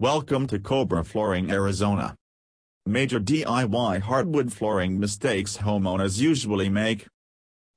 Welcome to Cobra Flooring Arizona. Major DIY hardwood flooring mistakes homeowners usually make.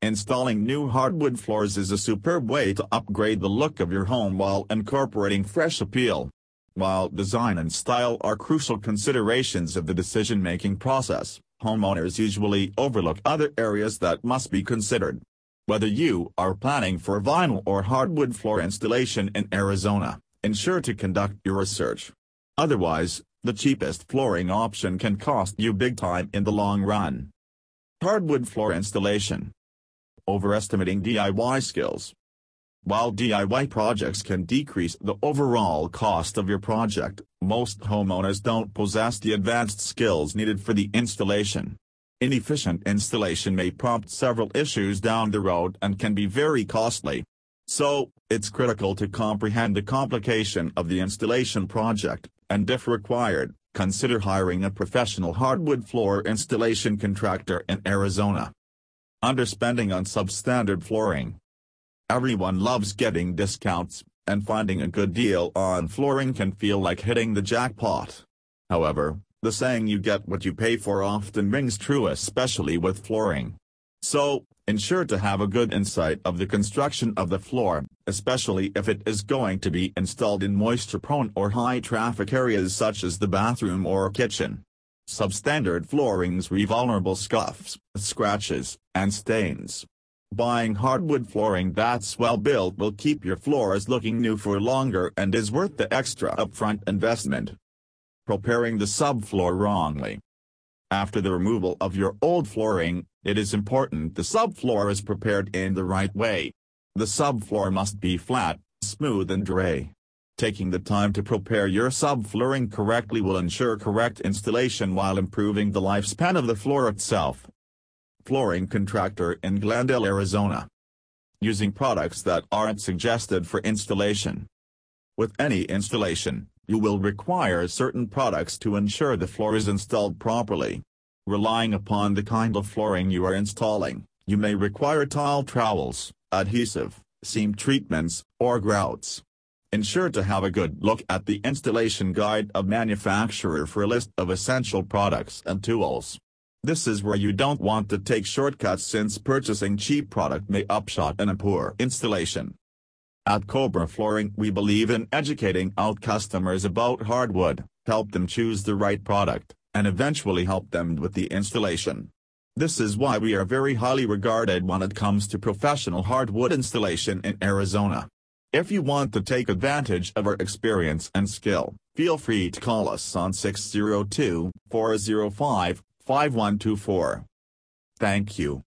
Installing new hardwood floors is a superb way to upgrade the look of your home while incorporating fresh appeal. While design and style are crucial considerations of the decision-making process, homeowners usually overlook other areas that must be considered. Whether you are planning for vinyl or hardwood floor installation in Arizona, ensure to conduct your research. Otherwise, the cheapest flooring option can cost you big time in the long run. Hardwood floor installation. Overestimating DIY skills. While DIY projects can decrease the overall cost of your project, most homeowners don't possess the advanced skills needed for the installation. Inefficient installation may prompt several issues down the road and can be very costly. So, it's critical to comprehend the complication of the installation project, and if required, consider hiring a professional hardwood floor installation contractor in Arizona. Underspending on substandard flooring. Everyone loves getting discounts, and finding a good deal on flooring can feel like hitting the jackpot. However, the saying you get what you pay for often rings true especially with flooring. So, ensure to have a good insight of the construction of the floor, especially if it is going to be installed in moisture-prone or high-traffic areas such as the bathroom or kitchen. Substandard floorings leave vulnerable scuffs, scratches, and stains. Buying hardwood flooring that's well built will keep your floors looking new for longer and is worth the extra upfront investment. Preparing the subfloor wrongly. After the removal of your old flooring, it is important the subfloor is prepared in the right way. The subfloor must be flat, smooth and dry. Taking the time to prepare your subflooring correctly will ensure correct installation while improving the lifespan of the floor itself. Flooring contractor in Glendale, Arizona. Using products that aren't suggested for installation. With any installation, you will require certain products to ensure the floor is installed properly. Relying upon the kind of flooring you are installing, you may require tile trowels, adhesive, seam treatments, or grouts. Ensure to have a good look at the installation guide of manufacturer for a list of essential products and tools. This is where you don't want to take shortcuts since purchasing cheap product may upshot in a poor installation. At Cobra Flooring we believe in educating out customers about hardwood, help them choose the right product, and eventually help them with the installation. This is why we are very highly regarded when it comes to professional hardwood installation in Arizona. If you want to take advantage of our experience and skill, feel free to call us on 602-405-5124. Thank you.